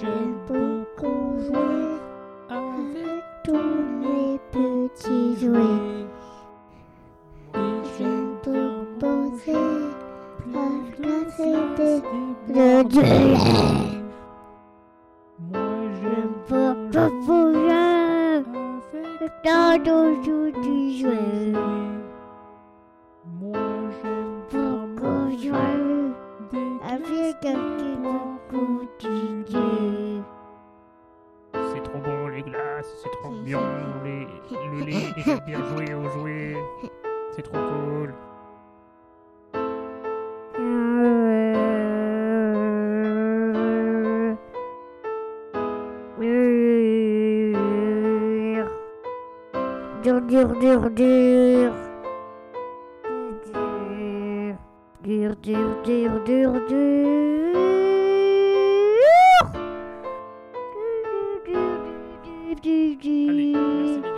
j'aime beaucoup jouer avec tous mes petits jouets. Et j'aime proposer à classer des de Dieu. Moi J'aime bouger dans nos petits jouets. Moi j'aime Beaucoup jouer avec d'idées. C'est trop bon les glaces, c'est trop bien les, le lait, j'aime bien jouer aux jouets. C'est trop cool. Dur, dur, dur. Dur, dur, dur, dur, dur, dur. Allez, merci.